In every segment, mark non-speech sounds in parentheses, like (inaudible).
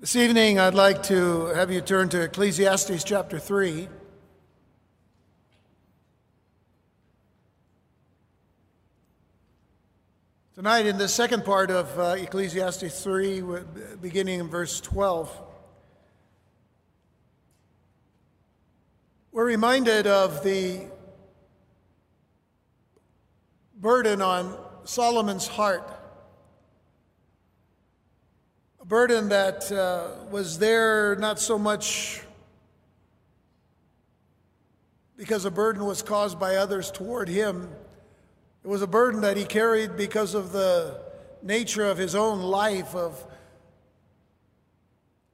This evening, I'd like to have you turn to Ecclesiastes chapter 3. Tonight, in the second part of uh, Ecclesiastes 3, beginning in verse 12, we're reminded of the burden on Solomon's heart burden that uh, was there not so much because a burden was caused by others toward him. It was a burden that he carried because of the nature of his own life, of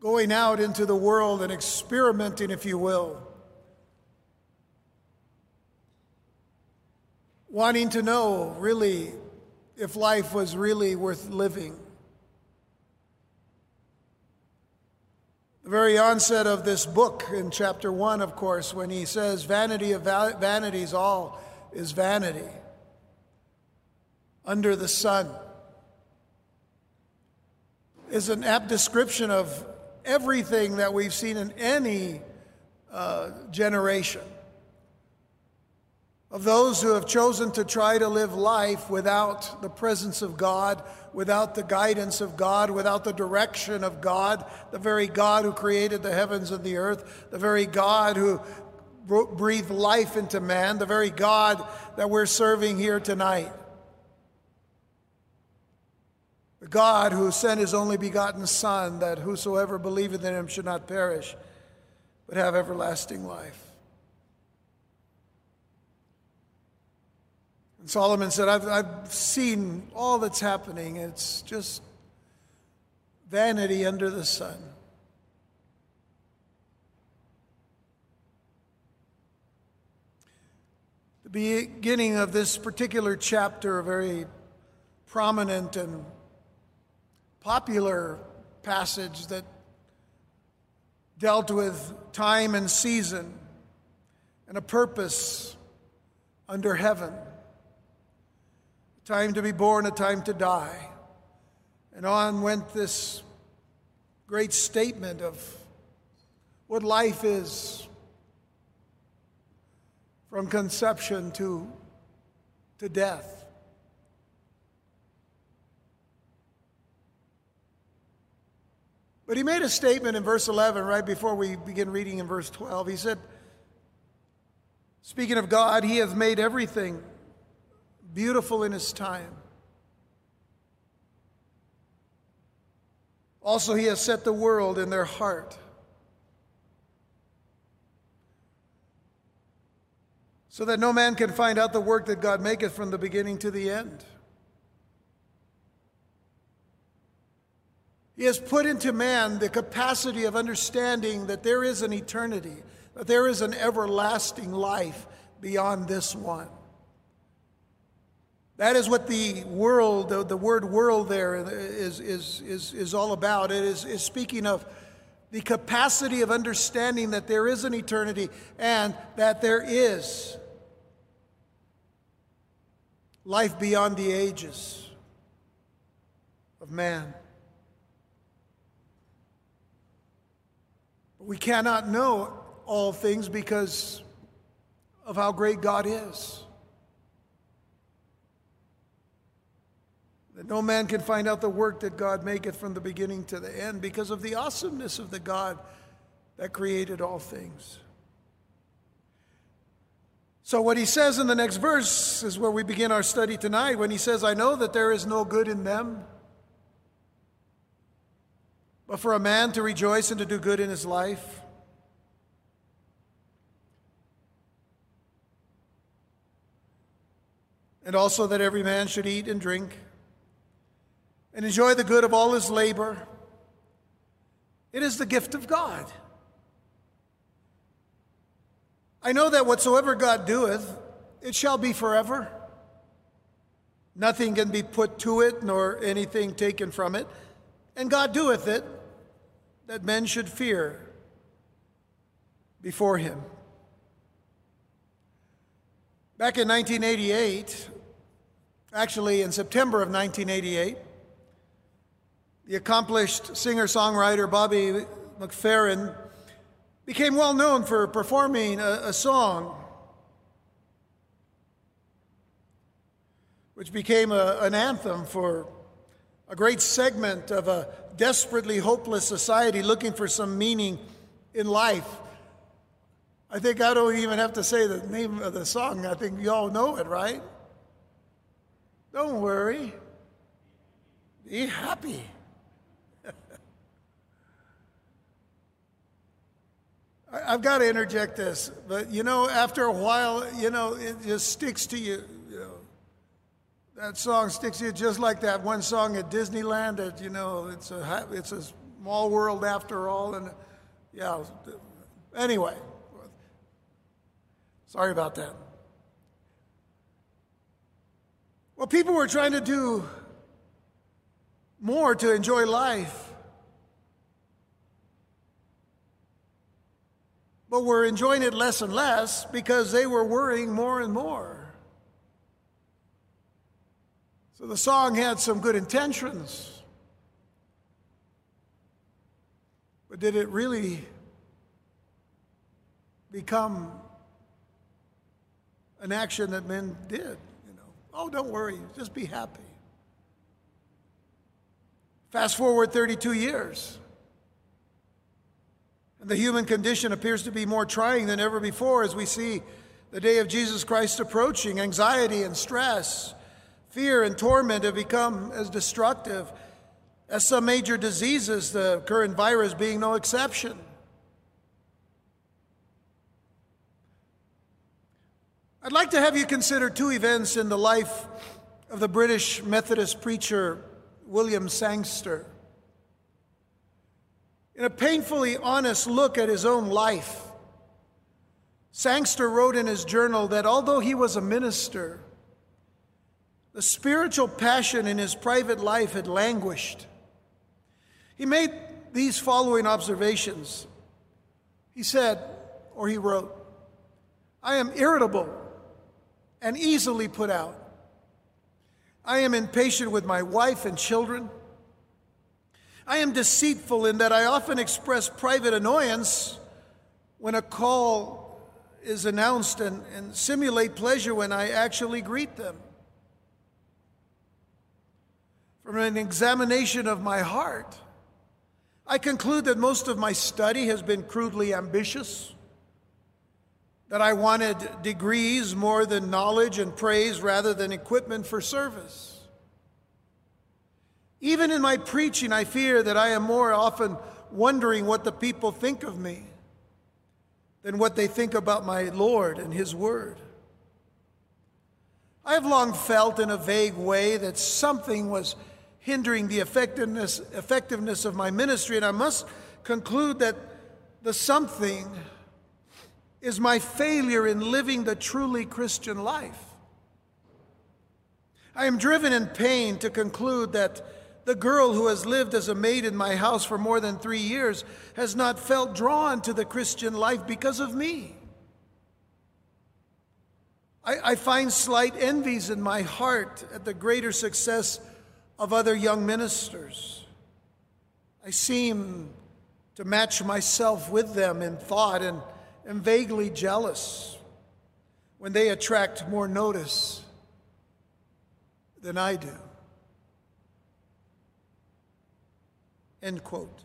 going out into the world and experimenting, if you will. Wanting to know, really, if life was really worth living. The very onset of this book in chapter 1, of course, when he says, Vanity of vanities, all is vanity under the sun, is an apt description of everything that we've seen in any uh, generation. Of those who have chosen to try to live life without the presence of God, without the guidance of God, without the direction of God, the very God who created the heavens and the earth, the very God who breathed life into man, the very God that we're serving here tonight. The God who sent his only begotten Son, that whosoever believeth in him should not perish, but have everlasting life. Solomon said, I've, I've seen all that's happening. It's just vanity under the sun. The beginning of this particular chapter, a very prominent and popular passage that dealt with time and season and a purpose under heaven time to be born, a time to die. And on went this great statement of what life is from conception to, to death. But he made a statement in verse 11, right before we begin reading in verse 12. He said, Speaking of God, He has made everything beautiful in his time. Also, he has set the world in their heart. So that no man can find out the work that God maketh from the beginning to the end. He has put into man the capacity of understanding that there is an eternity, that there is an everlasting life beyond this one. That is what the world, the, word world there is, is, is, is all about. It is, is speaking of the capacity of understanding that there is an eternity and that there is life beyond the ages of man. But we cannot know all things because of how great God is. That no man can find out the work that God maketh from the beginning to the end because of the awesomeness of the God that created all things. So, what he says in the next verse is where we begin our study tonight when he says, I know that there is no good in them, but for a man to rejoice and to do good in his life. And also that every man should eat and drink and enjoy the good of all his labor. It is the gift of God. I know that whatsoever God doeth, it shall be forever. Nothing can be put to it, nor anything taken from it. And God doeth it, that men should fear before him. Back in 1988, actually in September of 1988, the accomplished singer songwriter Bobby McFerrin became well known for performing a, a song which became a, an anthem for a great segment of a desperately hopeless society looking for some meaning in life. I think I don't even have to say the name of the song. I think you all know it, right? Don't worry. Be happy. I've got to interject this, but you know, after a while, you know, it just sticks to you. You know, that song sticks to you just like that one song at Disneyland. That you know, it's a it's a small world after all, and yeah. Anyway, sorry about that. Well, people were trying to do more to enjoy life. But were enjoying it less and less because they were worrying more and more. So the song had some good intentions. But did it really become an action that men did? You know, oh, don't worry, just be happy. Fast forward 32 years. The human condition appears to be more trying than ever before as we see the day of Jesus Christ approaching. Anxiety and stress, fear and torment have become as destructive as some major diseases, the current virus being no exception. I'd like to have you consider two events in the life of the British Methodist preacher William Sangster. In a painfully honest look at his own life, Sangster wrote in his journal that although he was a minister, the spiritual passion in his private life had languished. He made these following observations. He said, or he wrote, I am irritable and easily put out. I am impatient with my wife and children. I am deceitful in that I often express private annoyance when a call is announced and, and simulate pleasure when I actually greet them. From an examination of my heart, I conclude that most of my study has been crudely ambitious, that I wanted degrees more than knowledge and praise rather than equipment for service. Even in my preaching, I fear that I am more often wondering what the people think of me than what they think about my Lord and His Word. I have long felt in a vague way that something was hindering the effectiveness, effectiveness of my ministry, and I must conclude that the something is my failure in living the truly Christian life. I am driven in pain to conclude that the girl who has lived as a maid in my house for more than three years has not felt drawn to the Christian life because of me. I, I, find slight envies in my heart at the greater success of other young ministers. I seem to match myself with them in thought and am vaguely jealous when they attract more notice than I do. End quote.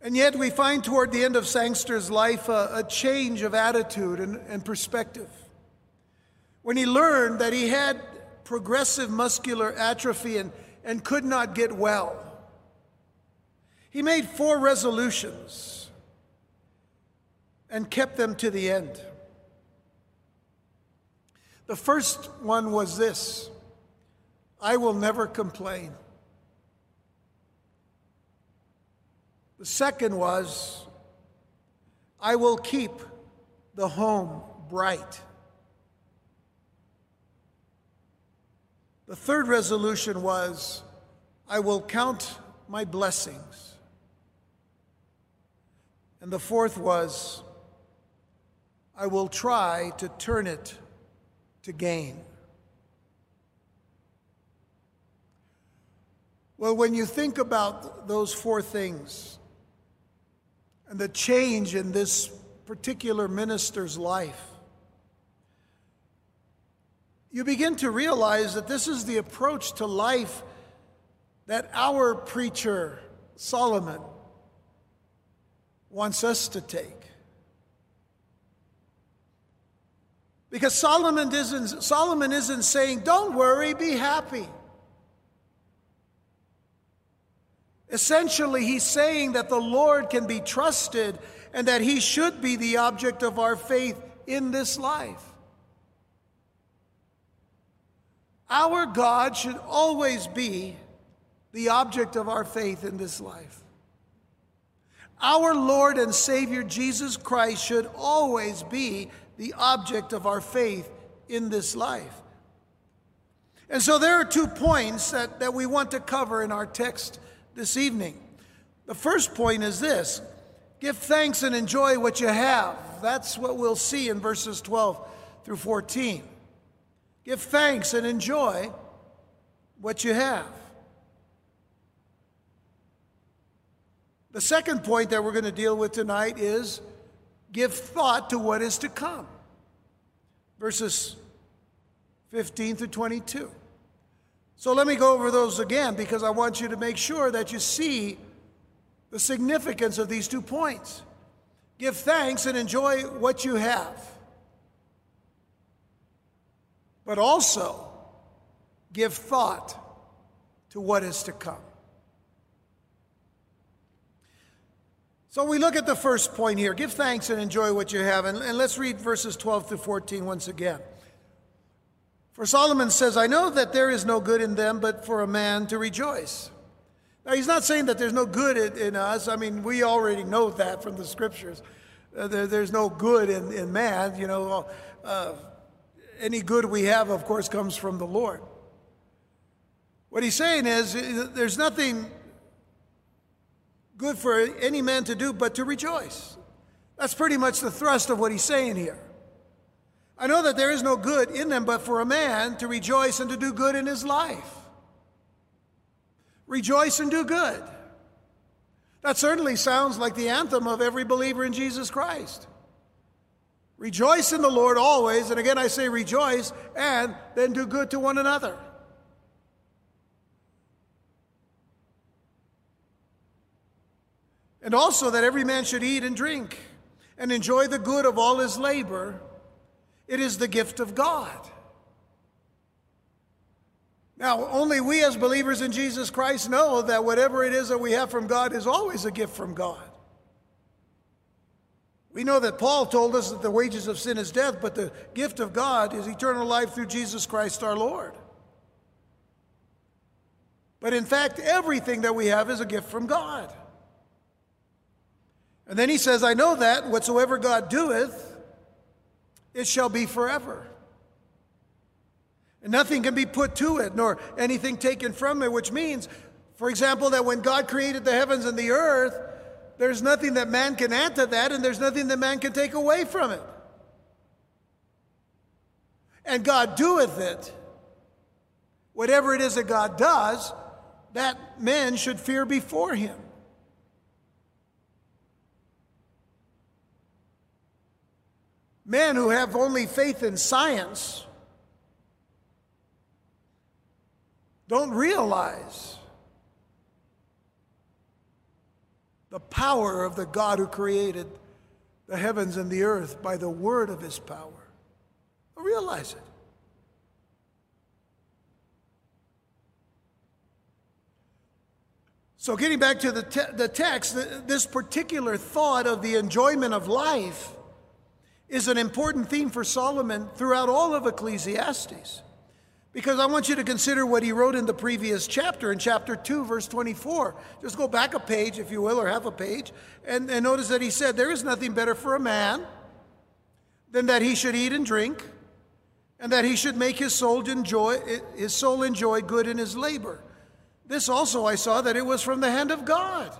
And yet, we find toward the end of Sangster's life a, a change of attitude and, and perspective. When he learned that he had progressive muscular atrophy and, and could not get well, he made four resolutions and kept them to the end. The first one was this I will never complain. The second was, I will keep the home bright. The third resolution was, I will count my blessings. And the fourth was, I will try to turn it to gain. Well, when you think about those four things and the change in this particular minister's life, you begin to realize that this is the approach to life that our preacher, Solomon, wants us to take. Because Solomon isn't, Solomon isn't saying, don't worry, be happy. Essentially, he's saying that the Lord can be trusted and that he should be the object of our faith in this life. Our God should always be the object of our faith in this life. Our Lord and Savior Jesus Christ should always be the object of our faith in this life. And so there are two points that, that we want to cover in our text this evening. The first point is this give thanks and enjoy what you have. That's what we'll see in verses 12 through 14. Give thanks and enjoy what you have. The second point that we're going to deal with tonight is give thought to what is to come. Verses 15 through 22. So let me go over those again because I want you to make sure that you see the significance of these two points. Give thanks and enjoy what you have but also give thought to what is to come. So we look at the first point here give thanks and enjoy what you have. And, and let's read verses 12 to 14 once again. For Solomon says, I know that there is no good in them, but for a man to rejoice. Now, he's not saying that there's no good in, in us. I mean, we already know that from the scriptures. Uh, there, there's no good in, in man. You know, uh, any good we have, of course, comes from the Lord. What he's saying is there's nothing good for any man to do but to rejoice. That's pretty much the thrust of what he's saying here. I know that there is no good in them but for a man to rejoice and to do good in his life. Rejoice and do good. That certainly sounds like the anthem of every believer in Jesus Christ. Rejoice in the Lord always, and again I say rejoice, and then do good to one another. And also that every man should eat and drink and enjoy the good of all his labor. It is the gift of God. Now, only we as believers in Jesus Christ know that whatever it is that we have from God is always a gift from God. We know that Paul told us that the wages of sin is death, but the gift of God is eternal life through Jesus Christ our Lord. But in fact, everything that we have is a gift from God. And then he says, I know that whatsoever God doeth, it shall be forever. And nothing can be put to it, nor anything taken from it, which means, for example, that when God created the heavens and the earth, there's nothing that man can add to that, and there's nothing that man can take away from it. And God doeth it. Whatever it is that God does, that men should fear before him. Men who have only faith in science don't realize the power of the God who created the heavens and the earth by the word of his power. I realize it. So, getting back to the, te- the text, this particular thought of the enjoyment of life is an important theme for Solomon throughout all of Ecclesiastes. Because I want you to consider what he wrote in the previous chapter, in chapter 2, verse 24. Just go back a page, if you will, or half a page, and, and notice that he said, There is nothing better for a man than that he should eat and drink, and that he should make his soul enjoy, his soul enjoy good in his labor. This also I saw that it was from the hand of God.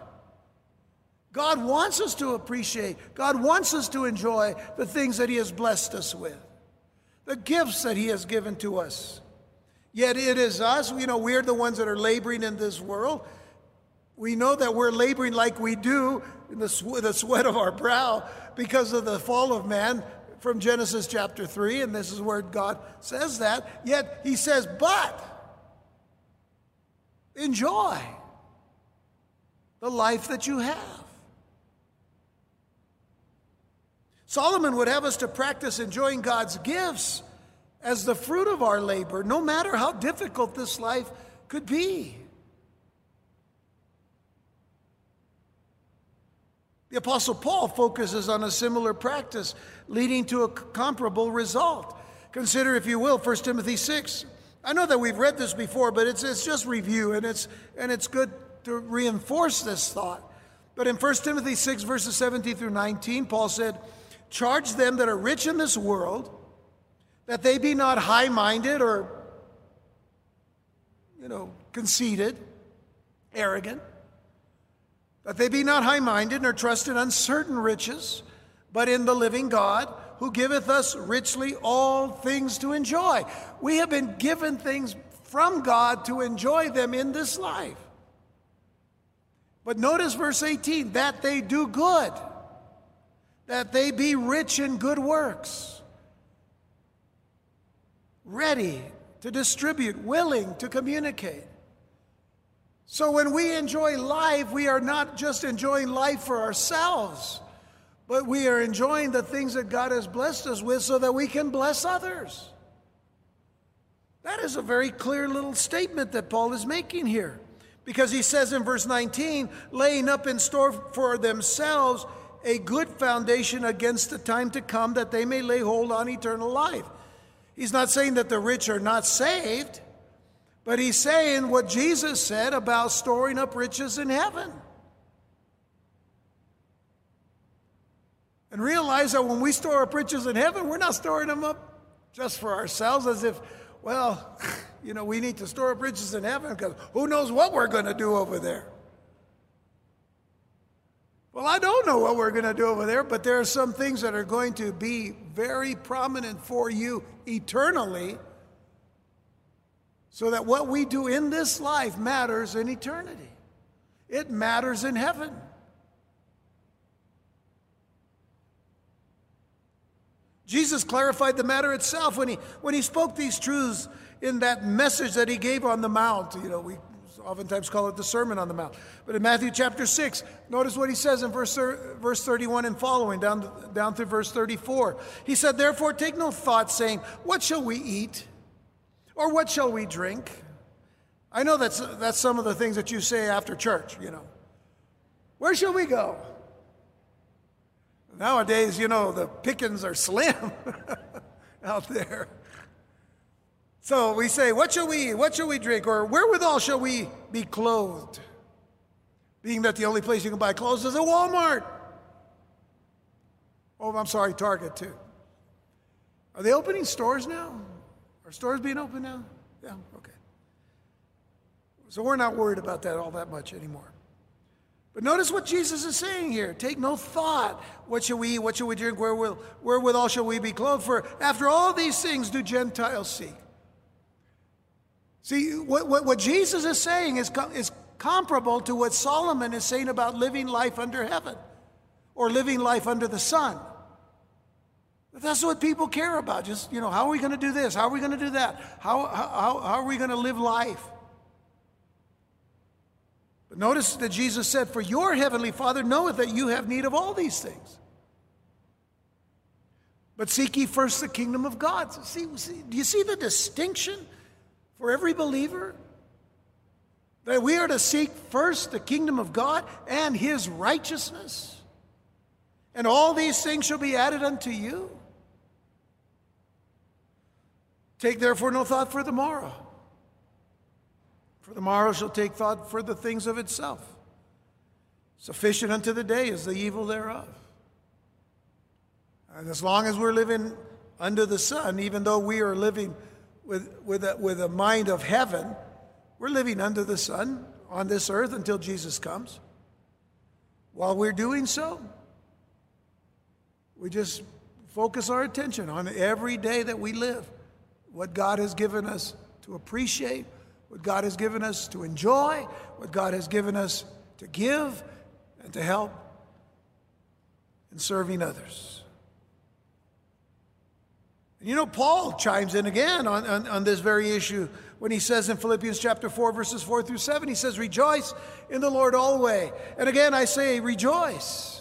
God wants us to appreciate, God wants us to enjoy the things that he has blessed us with, the gifts that he has given to us. Yet it is us, you know, we're the ones that are laboring in this world. We know that we're laboring like we do in the, sw- the sweat of our brow because of the fall of man from Genesis chapter 3, and this is where God says that. Yet he says, but enjoy the life that you have. Solomon would have us to practice enjoying God's gifts as the fruit of our labor, no matter how difficult this life could be. The Apostle Paul focuses on a similar practice, leading to a comparable result. Consider, if you will, 1 Timothy 6. I know that we've read this before, but it's, it's just review, and it's, and it's good to reinforce this thought. But in 1 Timothy 6, verses 17 through 19, Paul said, Charge them that are rich in this world that they be not high minded or, you know, conceited, arrogant, that they be not high minded nor trust in uncertain riches, but in the living God who giveth us richly all things to enjoy. We have been given things from God to enjoy them in this life. But notice verse 18 that they do good, that they be rich in good works ready to distribute, willing to communicate. So when we enjoy life, we are not just enjoying life for ourselves, but we are enjoying the things that God has blessed us with so that we can bless others. That is a very clear little statement that Paul is making here. Because he says in verse 19, laying up in store for themselves a good foundation against the time to come that they may lay hold on eternal life. He's not saying that the rich are not saved, but he's saying what Jesus said about storing up riches in heaven. And realize that when we store up riches in heaven, we're not storing them up just for ourselves as if, well, (laughs) you know, we need to store up riches in heaven because who knows what we're going to do over there. Well, I don't know what we're going to do over there, but there are some things that are going to be very prominent for you eternally, so that what we do in this life matters in eternity. It matters in heaven. Jesus clarified the matter itself when he, when he spoke these truths in that message that he gave on the Mount. You know, we oftentimes call it the Sermon on the Mount. But in Matthew chapter 6, notice what he says in verse, verse 31 and following, down, down through verse 34. He said, Therefore, take no thought, saying, What shall we eat? Or what shall we drink? I know that's, that's some of the things that you say after church, you know. Where shall we go? Nowadays, you know, the pickings are slim (laughs) out there. So we say, What shall we eat? What shall we drink? Or wherewithal shall we be clothed? Being that the only place you can buy clothes is at Walmart. Oh, I'm sorry, Target too. Are they opening stores now? Are stores being open now? Yeah, okay. So we're not worried about that all that much anymore. But notice what Jesus is saying here. Take no thought. What shall we eat? What shall we drink? Wherewith, wherewithal shall we be clothed? For after all these things do Gentiles seek. See, what, what, what Jesus is saying is, is comparable to what Solomon is saying about living life under heaven or living life under the sun. That's what people care about. Just, you know, how are we going to do this? How are we going to do that? How, how, how are we going to live life? But notice that Jesus said, For your heavenly Father knoweth that you have need of all these things. But seek ye first the kingdom of God. See, see, do you see the distinction for every believer? That we are to seek first the kingdom of God and his righteousness. And all these things shall be added unto you. Take therefore no thought for the morrow, for the morrow shall take thought for the things of itself. Sufficient unto the day is the evil thereof. And as long as we're living under the sun, even though we are living with, with, a, with a mind of heaven. We're living under the sun on this earth until Jesus comes. While we're doing so, we just focus our attention on every day that we live, what God has given us to appreciate what God has given us to enjoy, what God has given us to give and to help in serving others. You know, Paul chimes in again on, on, on, this very issue when he says in Philippians chapter 4, verses 4 through 7, he says, Rejoice in the Lord always. And again, I say, Rejoice.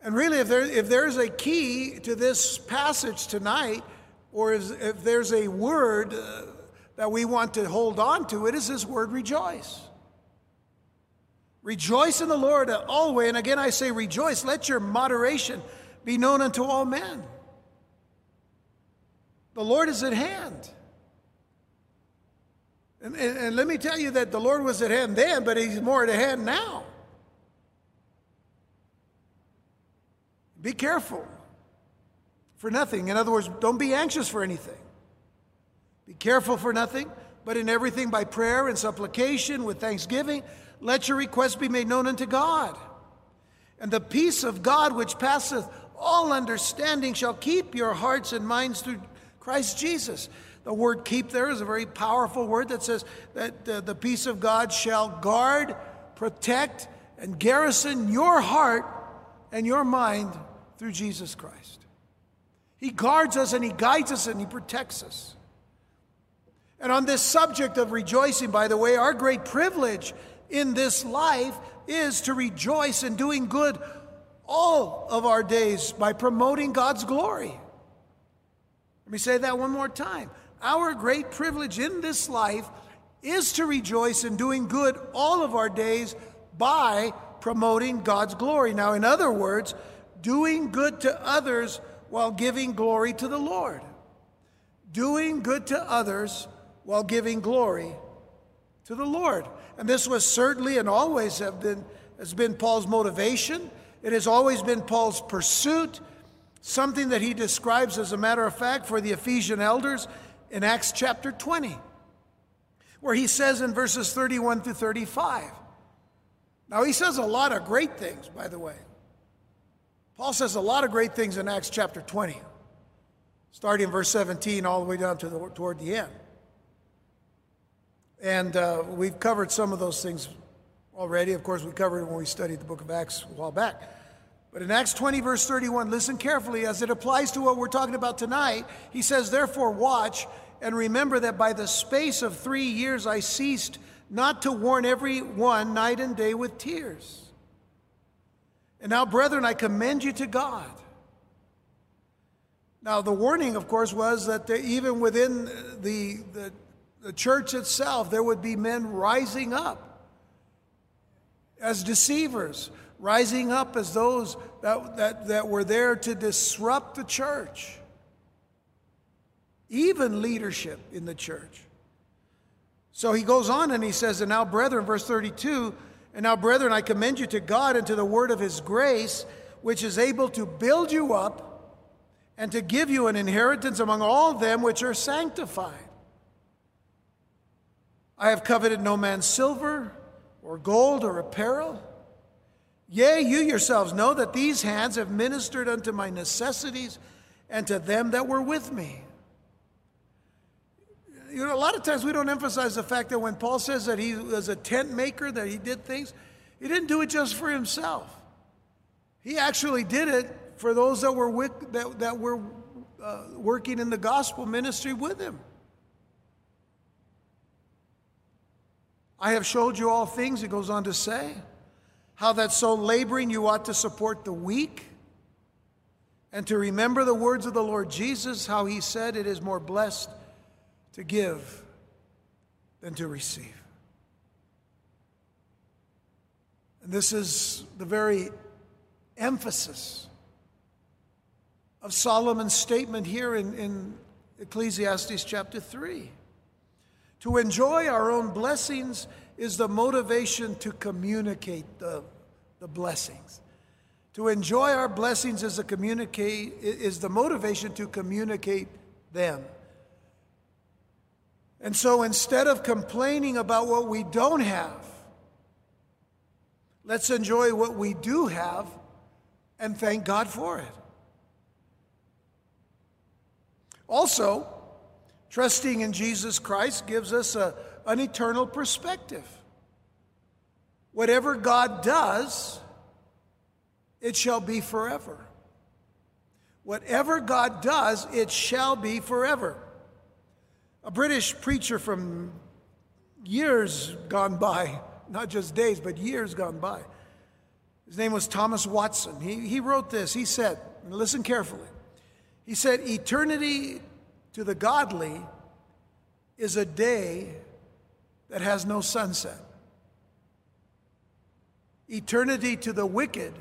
And really, if, there, if there's a key to this passage tonight, or if there's a word uh, that we want to hold on to, it is this word rejoice. Rejoice in the Lord always. And again, I say rejoice. Let your moderation be known unto all men. The Lord is at hand. And, and, and, let me tell you that the Lord was at hand then, but He's more at hand now. Be careful for nothing. In other words, don't be anxious for anything. Be careful for nothing, but in everything by prayer and supplication with thanksgiving, let your requests be made known unto God. And the peace of God, which passeth all understanding, shall keep your hearts and minds through Christ Jesus. The word keep there is a very powerful word that says that uh, the peace of God shall guard, protect, and garrison your heart and your mind through Jesus Christ. He guards us and He guides us and He protects us. And on this subject of rejoicing, by the way, our great privilege in this life is to rejoice in doing good all of our days by promoting God's glory. Let me say that one more time. Our great privilege in this life is to rejoice in doing good all of our days by promoting God's glory. Now, in other words, doing good to others while giving glory to the Lord. Doing good to others while giving glory to the Lord. And this was certainly and always have been, has been Paul's motivation. It has always been Paul's pursuit, something that he describes as a matter of fact for the Ephesian elders in Acts chapter 20, where he says in verses 31 through 35. Now, he says a lot of great things, by the way. Paul says a lot of great things in Acts chapter 20, starting in verse 17 all the way down to the, toward the end. And uh, we've covered some of those things already. Of course, we covered it when we studied the book of Acts a while back. But in Acts 20, verse 31, listen carefully as it applies to what we're talking about tonight. He says, Therefore, watch and remember that by the space of three years I ceased not to warn every one night and day with tears. And now, brethren, I commend you to God. Now, the warning, of course, was that even within the, the, the church itself, there would be men rising up as deceivers, rising up as those that, that, that were there to disrupt the church, even leadership in the church. So he goes on and he says, And now, brethren, verse 32, and now, brethren, I commend you to God and to the word of his grace, which is able to build you up and to give you an inheritance among all them which are sanctified. I have coveted no man's silver or gold or apparel. Yea, you yourselves know that these hands have ministered unto my necessities and to them that were with me. You know, a lot of times we don't emphasize the fact that when Paul says that he was a tent maker, that he did things, he didn't do it just for himself. He actually did it for those that were, with, that, that were uh, working in the gospel ministry with him. I have showed you all things, it goes on to say, how that so laboring you ought to support the weak and to remember the words of the Lord Jesus, how he said, It is more blessed to give than to receive. And this is the very emphasis of Solomon's statement here in, in Ecclesiastes chapter 3. To enjoy our own blessings is the motivation to communicate the, the blessings. To enjoy our blessings is, a communicate, is the motivation to communicate them. And so instead of complaining about what we don't have, let's enjoy what we do have and thank God for it. Also, Trusting in Jesus Christ gives us a, an eternal perspective. Whatever God does, it shall be forever. Whatever God does, it shall be forever. A British preacher from years gone by, not just days, but years gone by, his name was Thomas Watson. He, he wrote this. He said, listen carefully. He said, Eternity to the godly is a day that has no sunset. Eternity to the wicked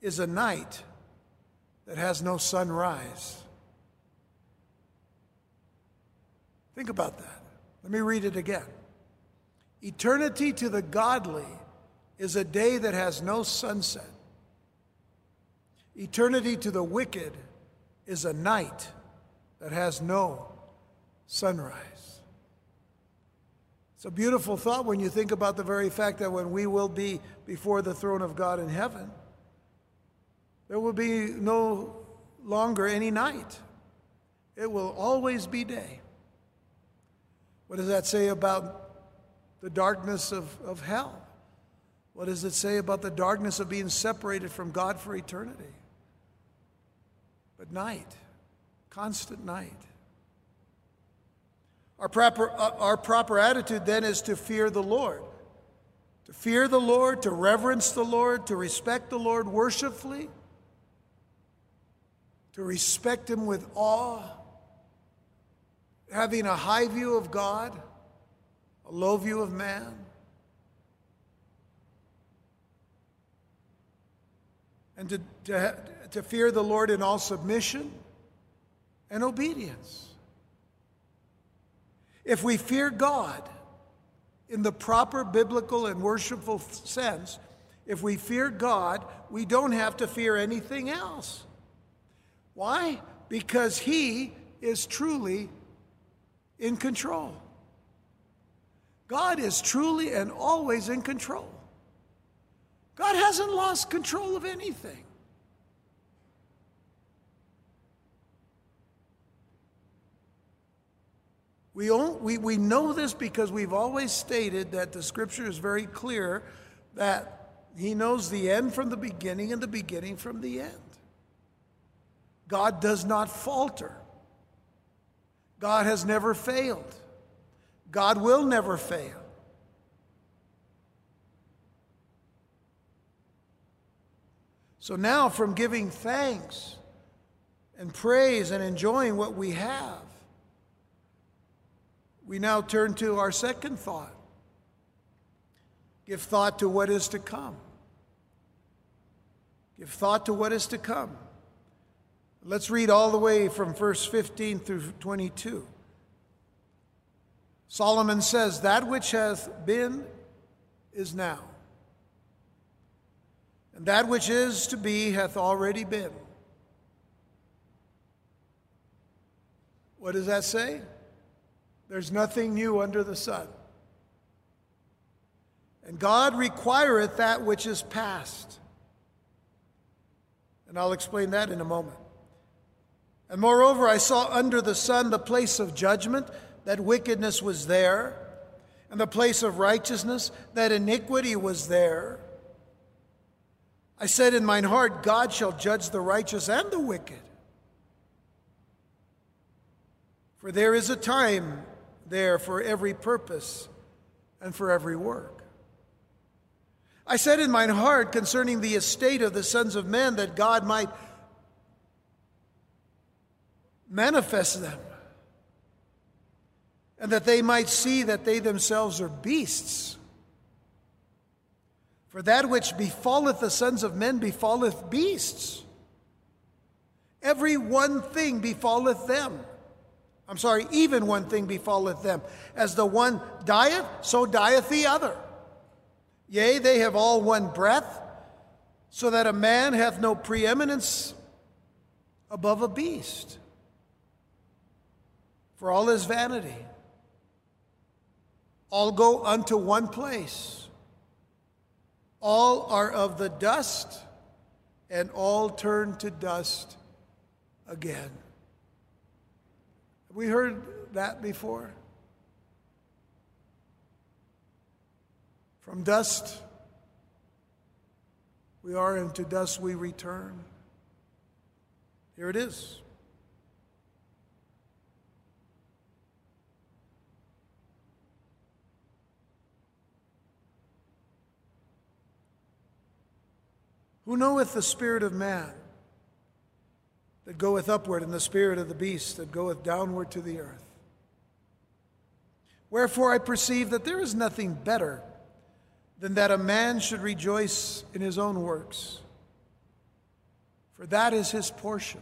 is a night that has no sunrise. Think about that. Let me read it again. Eternity to the godly is a day that has no sunset. Eternity to the wicked is a night that has no sunrise. It's a beautiful thought when you think about the very fact that when we will be before the throne of God in heaven, there will be no longer any night. It will always be day. What does that say about the darkness of, of hell? What does it say about the darkness of being separated from God for eternity? But night, constant night. Our proper, uh, our proper attitude then is to fear the Lord. To fear the Lord, to reverence the Lord, to respect the Lord worshipfully, to respect Him with awe, having a high view of God, a low view of man. And to, to, to fear the Lord in all submission and obedience. If we fear God in the proper biblical and worshipful sense, if we fear God, we don't have to fear anything else. Why? Because He is truly in control. God is truly and always in control. God hasn't lost control of anything. We, all, we, we know this because we've always stated that the scripture is very clear that he knows the end from the beginning and the beginning from the end. God does not falter. God has never failed. God will never fail. So now, from giving thanks and praise and enjoying what we have, we now turn to our second thought. Give thought to what is to come. Give thought to what is to come. Let's read all the way from verse 15 through 22. Solomon says, That which hath been is now, and that which is to be hath already been. What does that say? There's nothing new under the sun. And God requireth that which is past. And I'll explain that in a moment. And moreover, I saw under the sun the place of judgment, that wickedness was there, and the place of righteousness, that iniquity was there. I said in mine heart, God shall judge the righteous and the wicked. For there is a time there for every purpose and for every work. I said in mine heart concerning the estate of the sons of men that God might manifest them, and that they might see that they themselves are beasts. For that which befalleth the sons of men befalleth beasts. Every one thing befalleth them. I'm sorry, even one thing befalleth them. As the one dieth, so dieth the other. Yea, they have all one breath, so that a man hath no preeminence above a beast for all is vanity. All go unto one place. All are of the dust, and all turn to dust again. We heard that before. From dust we are, and to dust we return. Here it is. Who knoweth the spirit of man that goeth upward, and the spirit of the beast that goeth downward to the earth? Wherefore I perceive that there is nothing better than that a man should rejoice in his own works, for that is his portion.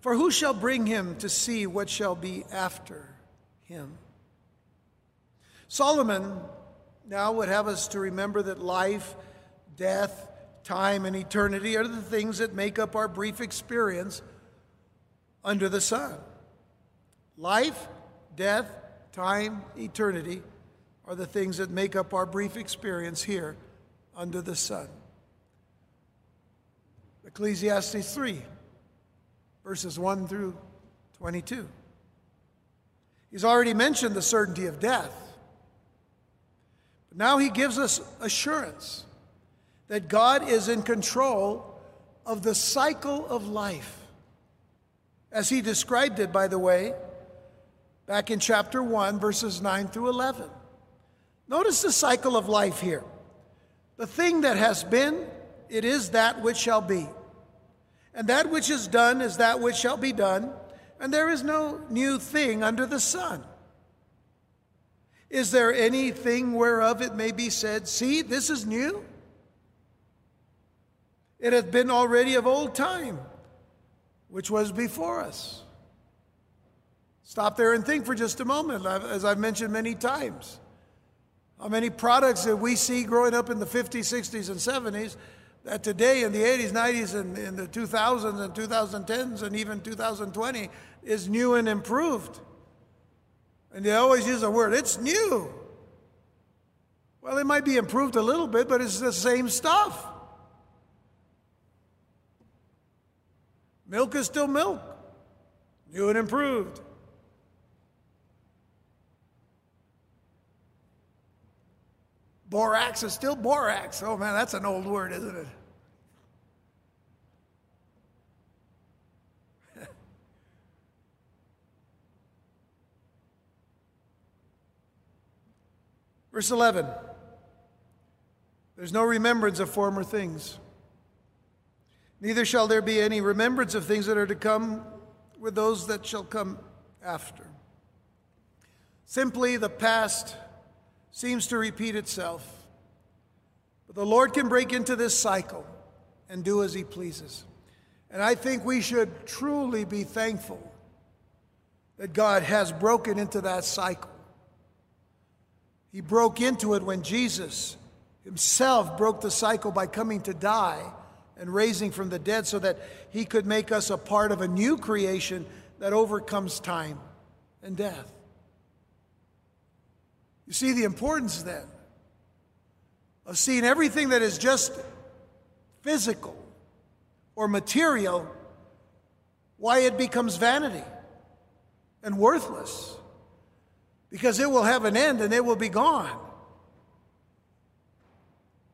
For who shall bring him to see what shall be after him? Solomon now would have us to remember that life death, time, and eternity are the things that make up our brief experience under the sun. Life, death, time, eternity are the things that make up our brief experience here under the sun. Ecclesiastes 3, verses 1 through 22. He's already mentioned the certainty of death. But now he gives us assurance that God is in control of the cycle of life. As he described it, by the way, back in chapter 1, verses 9 through 11. Notice the cycle of life here. The thing that has been, it is that which shall be. And that which is done is that which shall be done, and there is no new thing under the sun. Is there anything whereof it may be said, See, this is new? It hath been already of old time, which was before us. Stop there and think for just a moment, as I've mentioned many times. How many products that we see growing up in the 50s, 60s, and 70s that today in the 80s, 90s, and in the 2000s and 2010s, and even 2020 is new and improved. And they always use the word, it's new. Well, it might be improved a little bit, but it's the same stuff. Milk is still milk, new and improved. Borax is still borax. Oh man, that's an old word, isn't it? (laughs) Verse 11 There's no remembrance of former things. Neither shall there be any remembrance of things that are to come with those that shall come after. Simply, the past seems to repeat itself. But the Lord can break into this cycle and do as He pleases. And I think we should truly be thankful that God has broken into that cycle. He broke into it when Jesus Himself broke the cycle by coming to die and raising from the dead so that he could make us a part of a new creation that overcomes time and death. You see the importance then of seeing everything that is just physical or material, why it becomes vanity and worthless. Because it will have an end and it will be gone.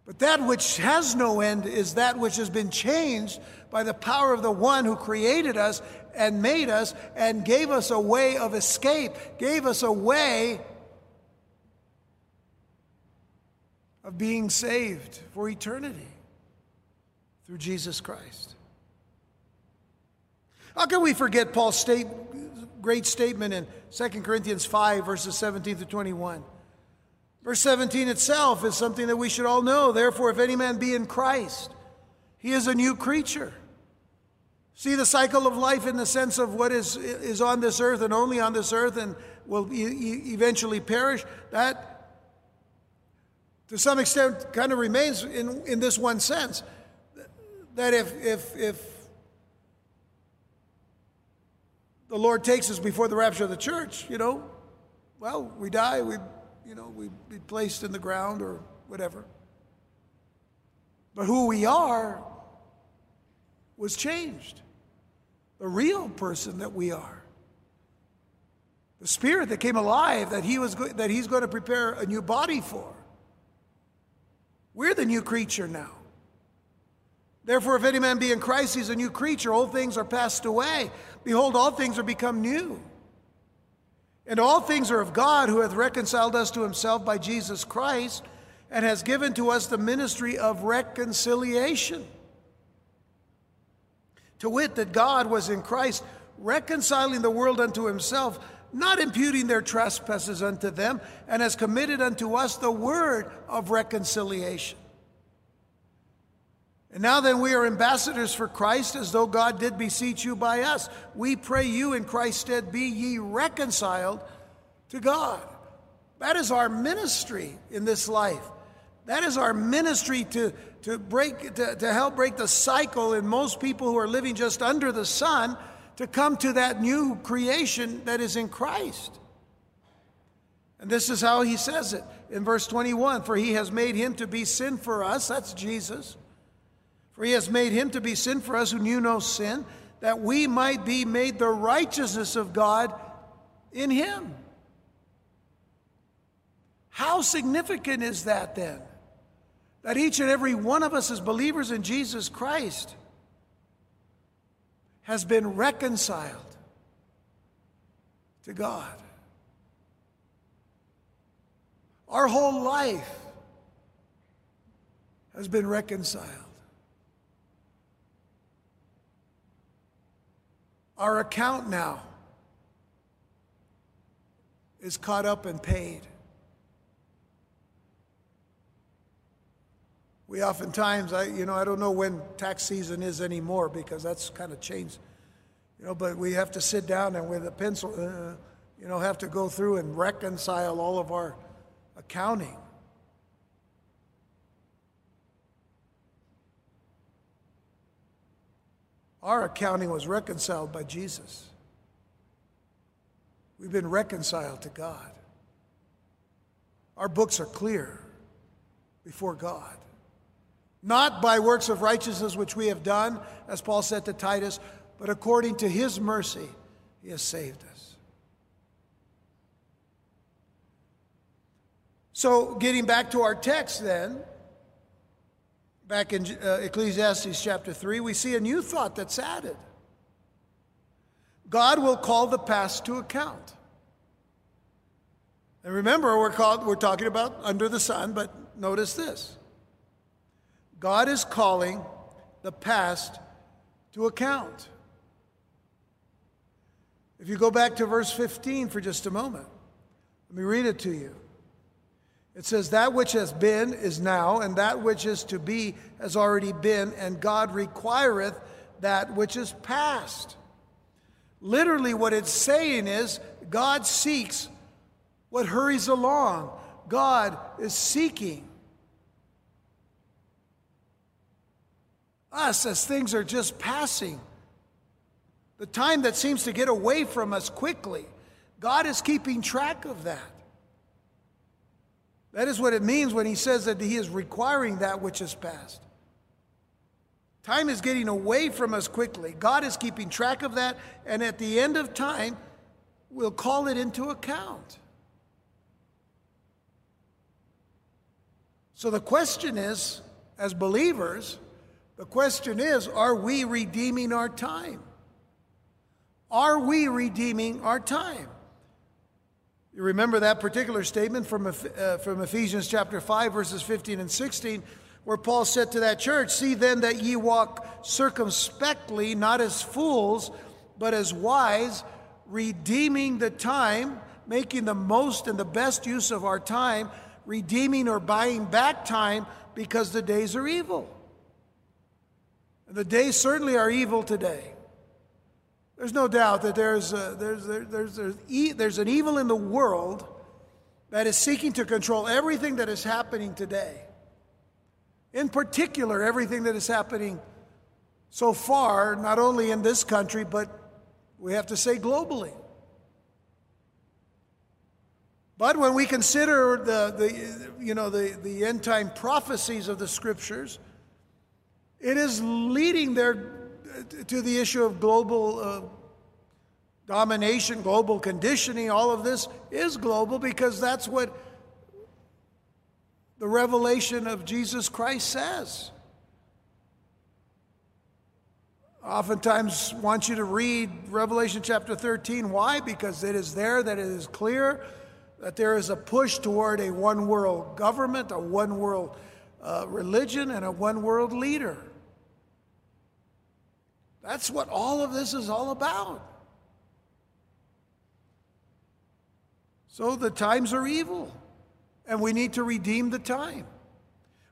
But that which has no end is that which has been changed by the power of the one who created us and made us and gave us a way of escape, gave us a way of being saved for eternity through Jesus Christ. How can we forget Paul's state, great statement in 2 Corinthians 5, verses 17 to 21? Verse 17 itself is something that we should all know. Therefore, if any man be in Christ, he is a new creature. See the cycle of life in the sense of what is, is on this earth and only on this earth and will eventually perish. That, to some extent, kind of remains in, in this one sense that if, if, if the Lord takes us before the rapture of the church, you know, well, we die, we you know, we'd be placed in the ground or whatever. But who we are was changed. the real person that we are. The spirit that came alive that, he was go- that he's going to prepare a new body for. We're the new creature now. Therefore, if any man be in Christ, he's a new creature. Old things are passed away. Behold, all things are become new. And all things are of God, who hath reconciled us to himself by Jesus Christ, and has given to us the ministry of reconciliation. To wit, that God was in Christ, reconciling the world unto himself, not imputing their trespasses unto them, and has committed unto us the word of reconciliation. And now then, we are ambassadors for Christ, as though God did beseech you by us. We pray you in Christ's stead, be ye reconciled to God. That is our ministry in this life. That is our ministry to, to, break, to, to help break the cycle in most people who are living just under the sun to come to that new creation that is in Christ. And this is how he says it in verse 21 For he has made him to be sin for us, that's Jesus for he has made him to be sin for us who knew no sin, that we might be made the righteousness of God in him. How significant is that then? That each and every one of us, as believers in Jesus Christ, has been reconciled to God. Our whole life has been reconciled. Our account now is caught up and paid. We oftentimes, I, you know, I don't know when tax season is anymore because that's kind of changed, you know, but we have to sit down and with a pencil, uh, you know, have to go through and reconcile all of our accounting. Our accounting was reconciled by Jesus. We've been reconciled to God. Our books are clear before God. Not by works of righteousness which we have done, as Paul said to Titus, but according to his mercy, he has saved us. So, getting back to our text then, back in uh, Ecclesiastes chapter 3, we see a new thought that's added. God will call the past to account. And remember, we're, called, we're talking about under the sun, but notice this God is calling the past to account. If you go back to verse 15 for just a moment, let me read it to you. It says, That which has been is now, and that which is to be has already been, and God requireth that which is past. Literally, what it's saying is God seeks what hurries along. God is seeking us as things are just passing. The time that seems to get away from us quickly. God is keeping track of that. That is what it means when he says that he is requiring that which is past. Time is getting away from us quickly. God is keeping track of that, and at the end of time, we'll call it into account. So the question is, as believers, the question is are we redeeming our time? Are we redeeming our time? You remember that particular statement from, uh, from Ephesians chapter 5, verses 15 and 16, where Paul said to that church, See then that ye walk circumspectly, not as fools, but as wise, redeeming the time, making the most and the best use of our time, redeeming or buying back time because the days are evil. And the days certainly are evil today. There's no doubt that there's, a, there's, there, there's, there's, e- there's an evil in the world that is seeking to control everything that is happening today. In particular, everything that is happening so far, not only in this country, but we have to say globally. But when we consider the, the, you know, the, the end time prophecies of the scriptures, it is leading there to the issue of global uh, domination, global conditioning, all of this is global because that's what the revelation of Jesus Christ says. Oftentimes want you to read Revelation chapter 13. Why? Because it is there that it is clear that there is a push toward a one world government, a one world uh, religion, and a one world leader. That's what all of this is all about. So the times are evil, and we need to redeem the time.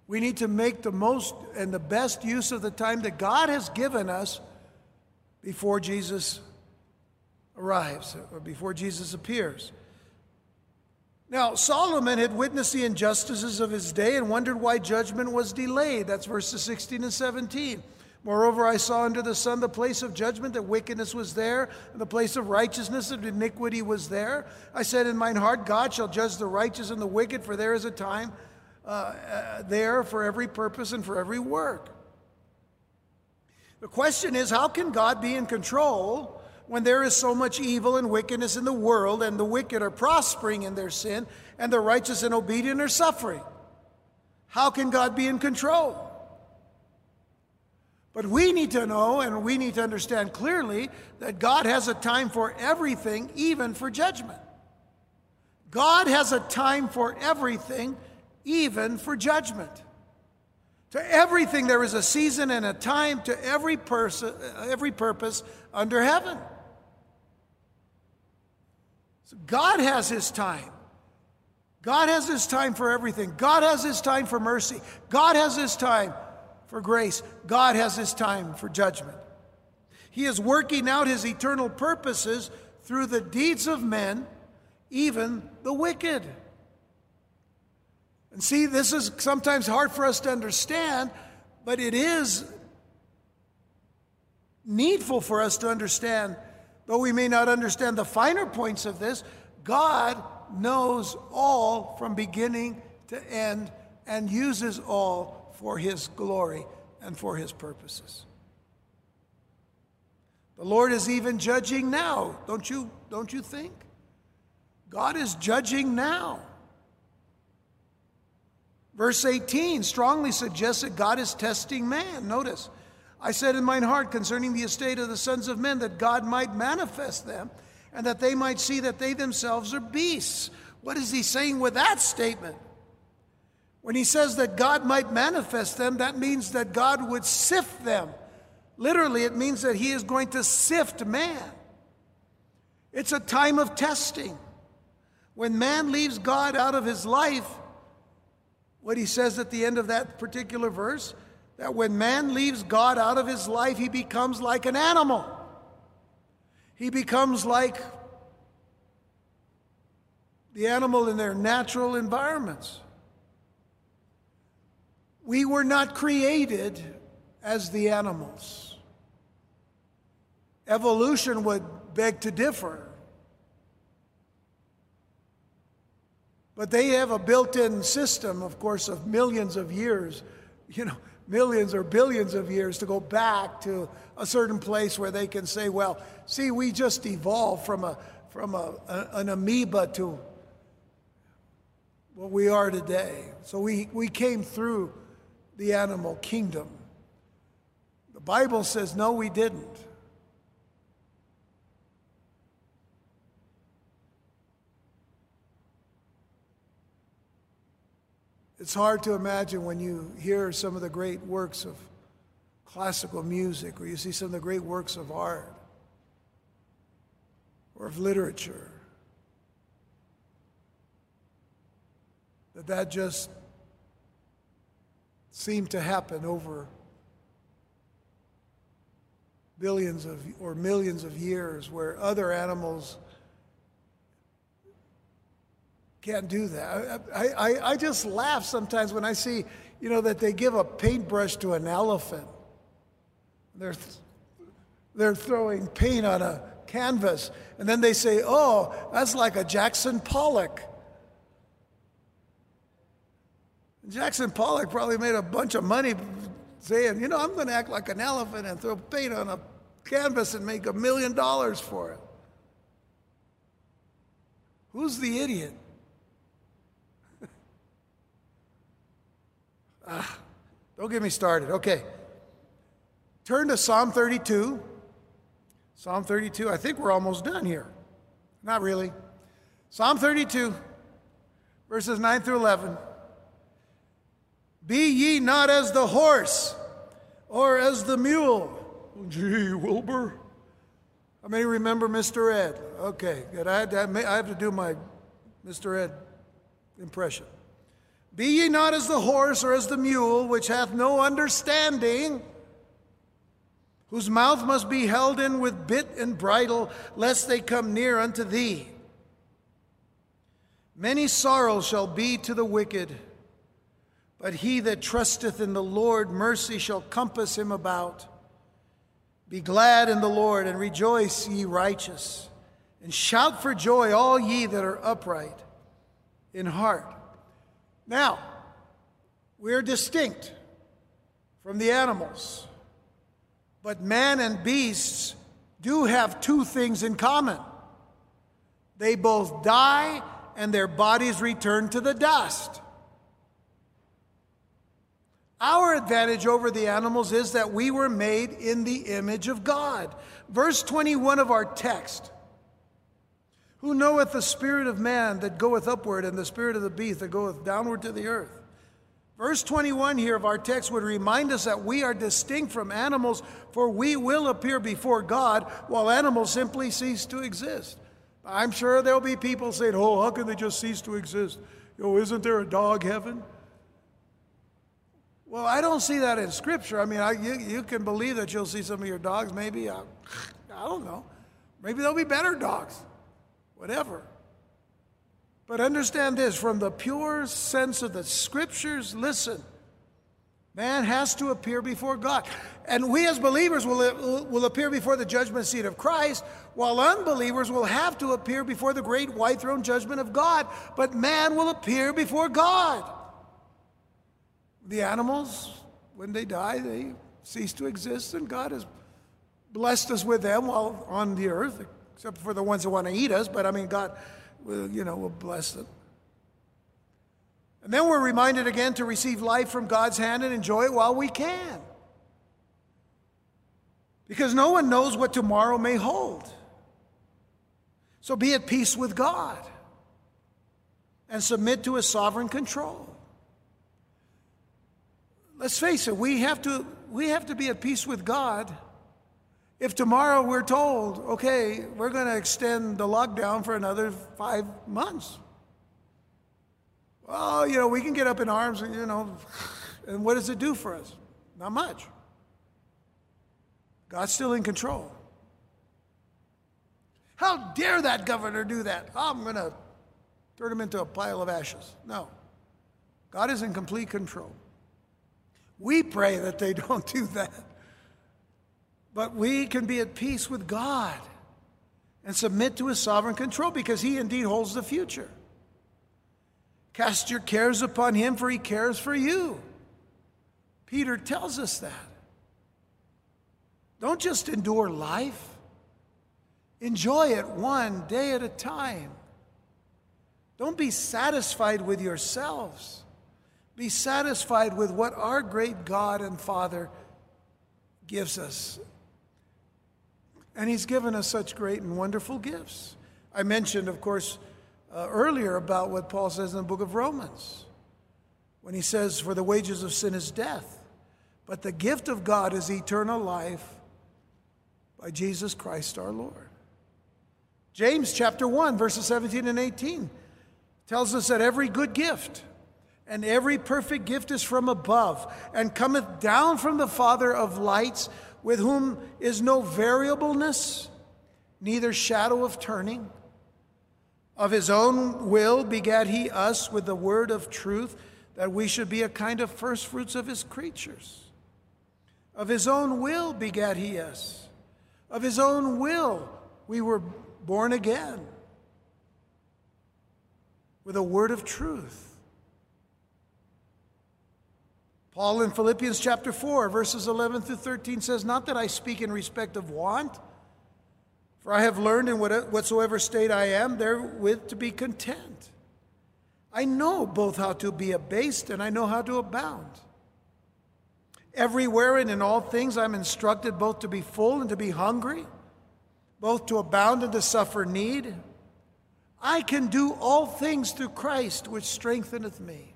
We need to make the most and the best use of the time that God has given us before Jesus arrives or before Jesus appears. Now, Solomon had witnessed the injustices of his day and wondered why judgment was delayed. That's verses 16 and 17. Moreover, I saw under the sun the place of judgment, that wickedness was there, and the place of righteousness, and iniquity was there. I said in mine heart, God shall judge the righteous and the wicked, for there is a time uh, uh, there for every purpose and for every work. The question is, how can God be in control when there is so much evil and wickedness in the world, and the wicked are prospering in their sin, and the righteous and obedient are suffering? How can God be in control? But we need to know and we need to understand clearly that God has a time for everything, even for judgment. God has a time for everything, even for judgment. To everything there is a season and a time to every person every purpose under heaven. So God has his time. God has his time for everything. God has his time for mercy. God has his time for grace. God has his time for judgment. He is working out his eternal purposes through the deeds of men, even the wicked. And see, this is sometimes hard for us to understand, but it is needful for us to understand, though we may not understand the finer points of this. God knows all from beginning to end and uses all for His glory and for His purposes. The Lord is even judging now, don't you, don't you think? God is judging now. Verse 18 strongly suggests that God is testing man. Notice, I said in mine heart concerning the estate of the sons of men that God might manifest them and that they might see that they themselves are beasts. What is he saying with that statement? When he says that God might manifest them, that means that God would sift them. Literally, it means that he is going to sift man. It's a time of testing. When man leaves God out of his life, what he says at the end of that particular verse, that when man leaves God out of his life, he becomes like an animal. He becomes like the animal in their natural environments. We were not created as the animals. Evolution would beg to differ. But they have a built in system, of course, of millions of years, you know, millions or billions of years to go back to a certain place where they can say, well, see, we just evolved from, a, from a, a an amoeba to what we are today. So we, we came through the animal kingdom. The Bible says, no, we didn't. It's hard to imagine when you hear some of the great works of classical music or you see some of the great works of art or of literature that that just seem to happen over billions of or millions of years where other animals can't do that. I, I, I just laugh sometimes when I see, you know, that they give a paintbrush to an elephant. They're, they're throwing paint on a canvas, and then they say, oh, that's like a Jackson Pollock. Jackson Pollock probably made a bunch of money saying, you know, I'm going to act like an elephant and throw paint on a canvas and make a million dollars for it. Who's the idiot? (laughs) ah, don't get me started. Okay. Turn to Psalm 32. Psalm 32. I think we're almost done here. Not really. Psalm 32, verses 9 through 11. Be ye not as the horse or as the mule. Gee, Wilbur. How many remember Mr. Ed? Okay, good. I, to, I have to do my Mr. Ed impression. Be ye not as the horse or as the mule, which hath no understanding, whose mouth must be held in with bit and bridle, lest they come near unto thee. Many sorrows shall be to the wicked, but he that trusteth in the Lord, mercy shall compass him about. Be glad in the Lord and rejoice, ye righteous, and shout for joy, all ye that are upright in heart. Now, we're distinct from the animals, but man and beasts do have two things in common they both die and their bodies return to the dust. Our advantage over the animals is that we were made in the image of God. Verse 21 of our text Who knoweth the spirit of man that goeth upward, and the spirit of the beast that goeth downward to the earth? Verse 21 here of our text would remind us that we are distinct from animals, for we will appear before God, while animals simply cease to exist. I'm sure there'll be people saying, Oh, how can they just cease to exist? You isn't there a dog heaven? Well, I don't see that in Scripture. I mean, I, you, you can believe that you'll see some of your dogs, maybe. I, I don't know. Maybe there'll be better dogs. Whatever. But understand this from the pure sense of the Scriptures, listen. Man has to appear before God. And we as believers will, will appear before the judgment seat of Christ, while unbelievers will have to appear before the great white throne judgment of God. But man will appear before God. The animals, when they die, they cease to exist, and God has blessed us with them while on the earth, except for the ones that want to eat us. But I mean, God, will, you know, will bless them. And then we're reminded again to receive life from God's hand and enjoy it while we can. Because no one knows what tomorrow may hold. So be at peace with God and submit to his sovereign control let's face it, we have to, we have to be at peace with God. If tomorrow we're told, okay, we're going to extend the lockdown for another five months, well, you know, we can get up in arms, and, you know, and what does it do for us? Not much. God's still in control. How dare that governor do that? I'm going to turn him into a pile of ashes. No. God is in complete control. We pray that they (laughs) don't do that. But we can be at peace with God and submit to his sovereign control because he indeed holds the future. Cast your cares upon him, for he cares for you. Peter tells us that. Don't just endure life, enjoy it one day at a time. Don't be satisfied with yourselves. Be satisfied with what our great God and Father gives us. And He's given us such great and wonderful gifts. I mentioned, of course, uh, earlier about what Paul says in the book of Romans when he says, For the wages of sin is death, but the gift of God is eternal life by Jesus Christ our Lord. James chapter 1, verses 17 and 18 tells us that every good gift, and every perfect gift is from above, and cometh down from the Father of lights, with whom is no variableness, neither shadow of turning. Of his own will begat he us with the word of truth, that we should be a kind of firstfruits of his creatures. Of his own will begat he us. Of his own will we were born again with a word of truth Paul in Philippians chapter 4, verses 11 through 13 says, Not that I speak in respect of want, for I have learned in whatsoever state I am therewith to be content. I know both how to be abased and I know how to abound. Everywhere and in all things I'm instructed both to be full and to be hungry, both to abound and to suffer need. I can do all things through Christ, which strengtheneth me.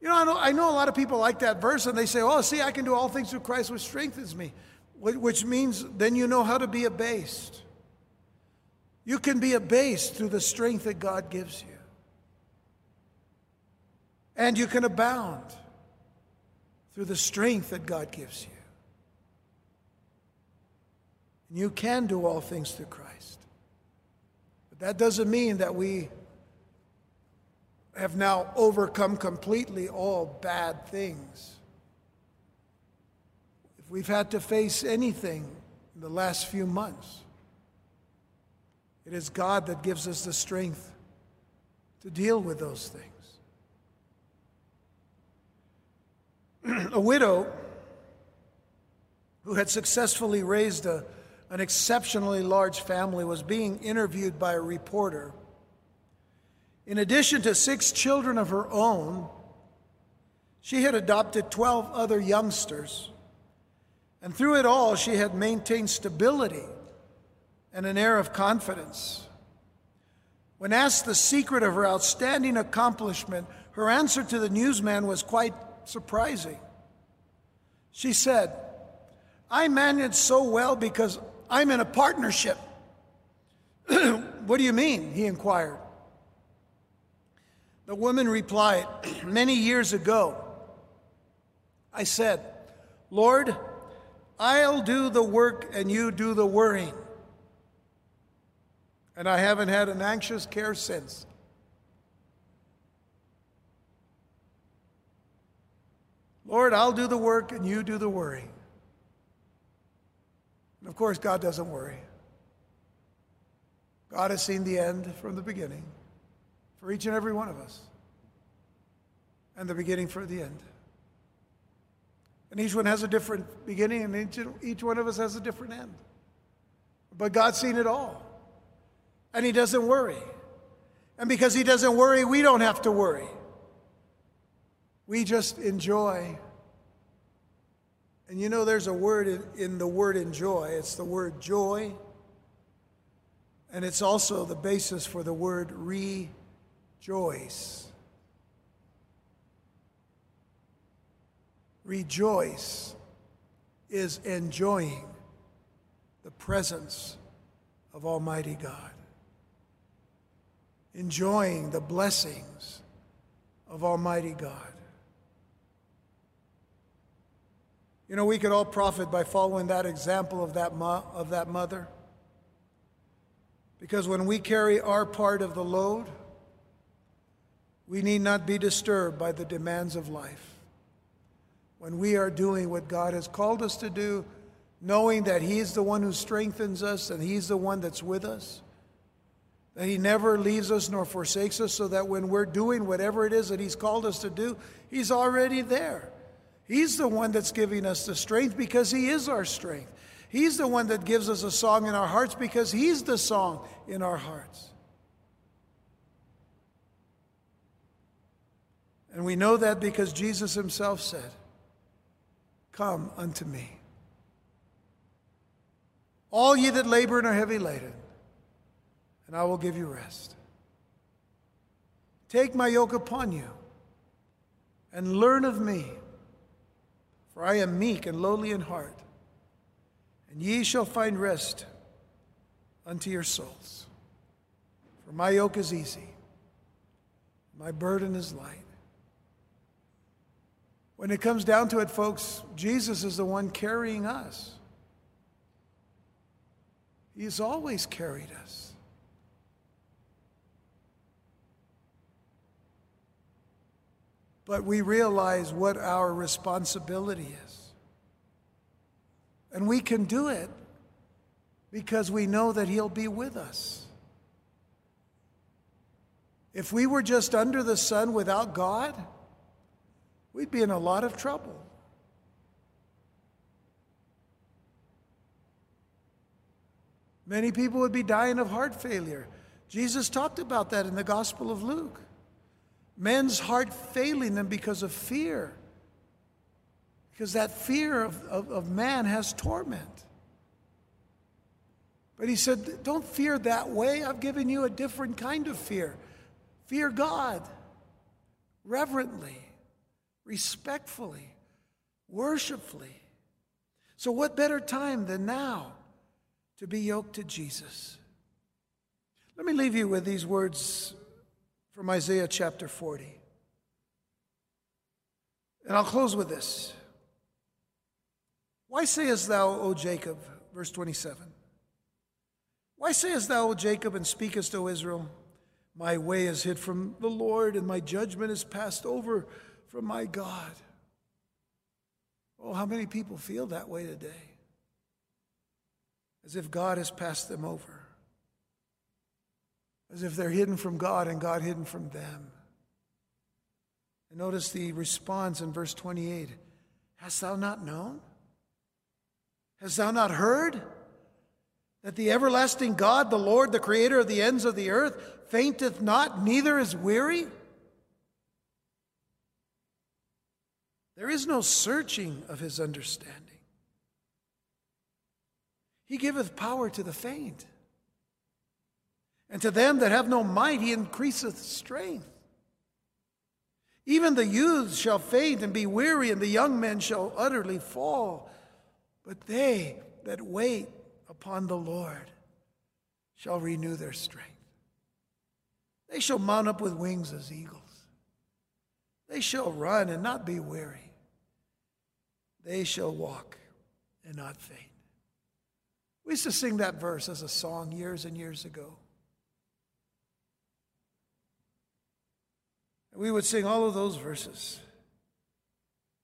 You know I, know, I know a lot of people like that verse and they say, oh, see, I can do all things through Christ, which strengthens me, which means then you know how to be abased. You can be abased through the strength that God gives you. And you can abound through the strength that God gives you. And you can do all things through Christ. But that doesn't mean that we have now overcome completely all bad things. If we've had to face anything in the last few months, it is God that gives us the strength to deal with those things. (clears throat) a widow who had successfully raised a, an exceptionally large family was being interviewed by a reporter. In addition to six children of her own, she had adopted 12 other youngsters. And through it all, she had maintained stability and an air of confidence. When asked the secret of her outstanding accomplishment, her answer to the newsman was quite surprising. She said, I manage so well because I'm in a partnership. (clears throat) what do you mean? He inquired. The woman replied, (clears throat) Many years ago, I said, Lord, I'll do the work and you do the worrying and I haven't had an anxious care since. Lord, I'll do the work and you do the worrying. And of course, God doesn't worry. God has seen the end from the beginning for each and every one of us, and the beginning for the end. And each one has a different beginning, and each, each one of us has a different end. But God's seen it all. And he doesn't worry. And because he doesn't worry, we don't have to worry. We just enjoy. And you know, there's a word in, in, the word enjoy, it's the word joy. And it's also the basis for the word rejoice. Rejoice is enjoying the presence of Almighty God enjoying the blessings of Almighty God. You know, we could all profit by following that example of that, mo- of that mother. Because when we carry our part of the load, we need not be disturbed by the demands of life. When we are doing what God has called us to do, knowing that He's the one who strengthens us and He's the one that's with us, that He never leaves us nor forsakes us, so that when we're doing whatever it is that He's called us to do, He's already there. He's the one that's giving us the strength because He is our strength. He's the one that gives us a song in our hearts because He's the song in our hearts. And we know that because Jesus Himself said, Come unto me. All ye that labor and are heavy laden, and I will give you rest. Take my yoke upon you and learn of me, for I am meek and lowly in heart, and ye shall find rest unto your souls. For my yoke is easy, my burden is light. When it comes down to it, folks, Jesus is the one carrying us. He's always carried us. but we realize what our responsibility is. And we can do it because we know that He'll be with us. If we were just under the sun without God, we'd be in a lot of trouble. Many people would be dying of heart failure. Jesus talked about that in the Gospel of Luke. Men's heart failing them because of fear. Because that fear of, of, of man has torment. But he said, Don't fear that way. I've given you a different kind of fear. Fear God reverently, respectfully, worshipfully. So, what better time than now to be yoked to Jesus? Let me leave you with these words from Isaiah chapter 40. And I'll close with this. Why sayest thou, O Jacob, verse 27? Why sayest thou, O Jacob, and speakest, O Israel, my way is hid from the Lord, and my judgment is passed over from my God? Oh, how many people feel that way today? As if God has passed them over. As if they're hidden from God and God hidden from them. And notice the response in verse 28 Hast thou not known? Hast thou not heard? that the everlasting God, the Lord, the creator of the ends of the earth, fainteth not, neither is weary? There is no searching of his understanding. He giveth power to the faint. And to them that have no might, he increaseth strength. Even the youths shall faint and be weary, and the young men shall utterly fall. But they that wait upon the Lord shall renew their strength. They shall mount up with wings as eagles. They shall run and not be weary. They shall walk and not faint. We used to sing that verse as a song years and years ago. We would sing all of those verses,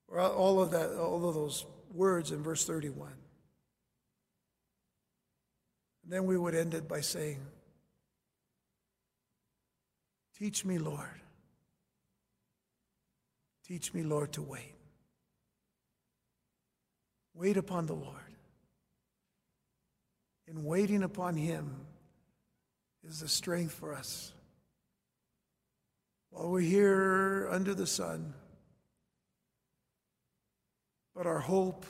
or all of that, all of those words in verse 31. And then we would end it by saying, Teach me, Lord. Teach me, Lord, to wait. Wait upon the Lord. In waiting upon Him is the strength for us. While we're here under the sun, but our hope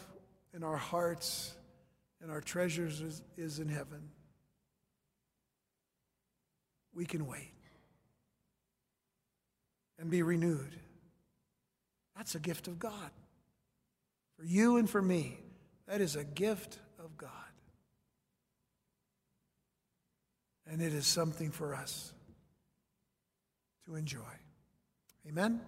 and our hearts and our treasures is, is in heaven, we can wait and be renewed. That's a gift of God. For you and for me, that is a gift of God. And it is something for us to enjoy. Amen.